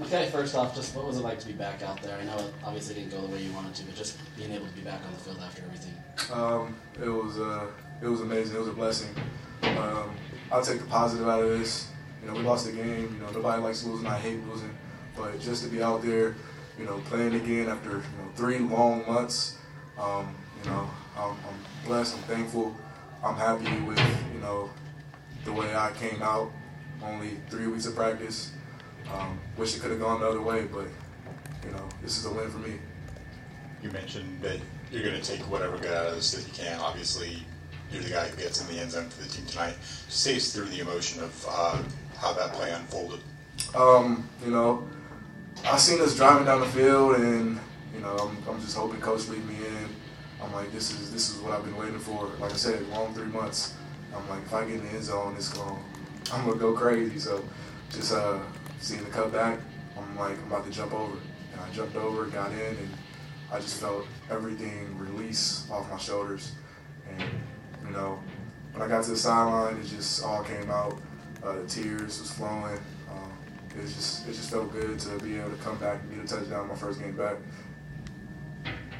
Okay, first off, just what was it like to be back out there? I know it obviously didn't go the way you wanted to, but just being able to be back on the field after everything. Um, it was uh, it was amazing. It was a blessing. Um, I'll take the positive out of this. You know, we lost the game. You know, nobody likes losing. I hate losing, but just to be out there, you know, playing again after you know three long months. Um, you know, I'm, I'm blessed. I'm thankful. I'm happy with you know the way I came out. Only three weeks of practice. Um, wish it could have gone the other way, but you know, this is a win for me. You mentioned that you're going to take whatever good out of this that you can. Obviously, you're the guy who gets in the end zone for the team tonight. Us through the emotion of uh, how that play unfolded. Um, you know, I seen us driving down the field, and you know, I'm, I'm just hoping coach lead me in. I'm like, this is this is what I've been waiting for. Like I said, long three months. I'm like, if I get in the end zone, it's going, I'm gonna go crazy. So, just uh, seeing the cutback, I'm like, I'm about to jump over. And I jumped over, got in, and I just felt everything release off my shoulders. And, you know, when I got to the sideline, it just all came out. Uh, the tears was flowing. Um, it just it just felt good to be able to come back and get a touchdown my first game back.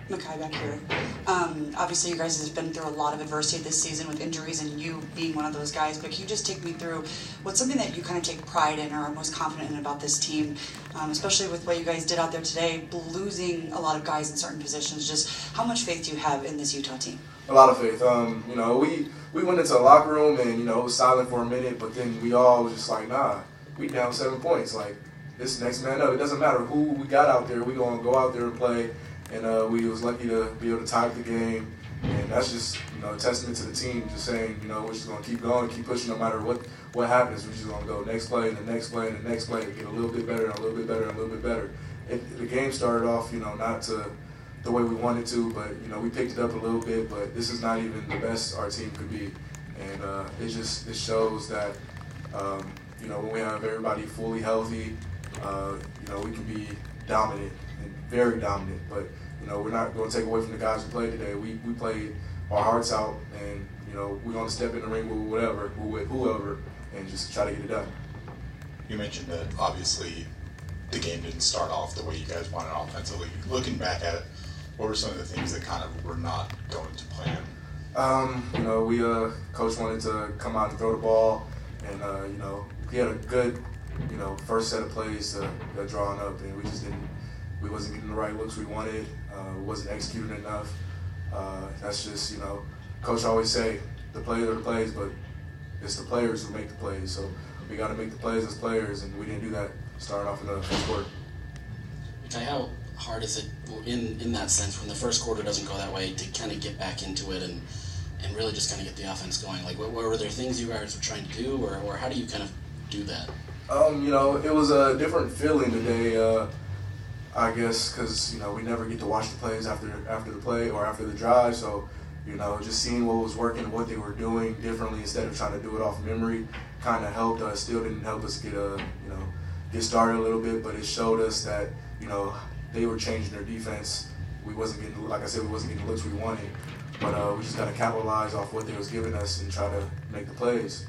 Makai back here. Um, obviously, you guys have been through a lot of adversity this season with injuries and you being one of those guys. But can you just take me through what's something that you kind of take pride in or are most confident in about this team, um, especially with what you guys did out there today, losing a lot of guys in certain positions? Just how much faith do you have in this Utah team? A lot of faith. Um, you know, we we went into the locker room and you know it was silent for a minute, but then we all was just like, nah, we down seven points. Like this next man up. It doesn't matter who we got out there. We gonna go out there and play and uh, we was lucky to be able to tie the game. And that's just you know a testament to the team, just saying you know we're just gonna keep going, keep pushing, no matter what what happens. We're just gonna go next play and the next play and the next play, get a little bit better and a little bit better and a little bit better. It, the game started off you know not to the way we wanted to, but you know we picked it up a little bit. But this is not even the best our team could be, and uh, it just it shows that um, you know when we have everybody fully healthy, uh, you know we can be dominant and very dominant. But you know, we're not going to take away from the guys who played today. We we played our hearts out, and you know, we're going to step in the ring with whatever, with whoever, and just try to get it done. You mentioned that obviously the game didn't start off the way you guys wanted offensively. Looking back at it, what were some of the things that kind of were not going to plan? Um, you know, we uh, coach wanted to come out and throw the ball, and uh, you know, he had a good, you know, first set of plays to, to drawing up, and we just didn't we wasn't getting the right looks we wanted. Uh, wasn't executing enough. Uh, that's just you know, coach always say the players are the plays, but it's the players who make the plays. So we got to make the plays as players, and we didn't do that starting off in the first quarter. Okay, how hard is it in in that sense when the first quarter doesn't go that way to kind of get back into it and and really just kind of get the offense going? Like, what, what were there things you guys were trying to do, or, or how do you kind of do that? Um, you know, it was a different feeling today. Uh, I guess because you know we never get to watch the plays after after the play or after the drive, so you know just seeing what was working, what they were doing differently instead of trying to do it off memory, kind of helped us. Still didn't help us get a you know get started a little bit, but it showed us that you know they were changing their defense. We wasn't getting like I said, we wasn't getting the looks we wanted, but uh, we just got to capitalize off what they was giving us and try to make the plays.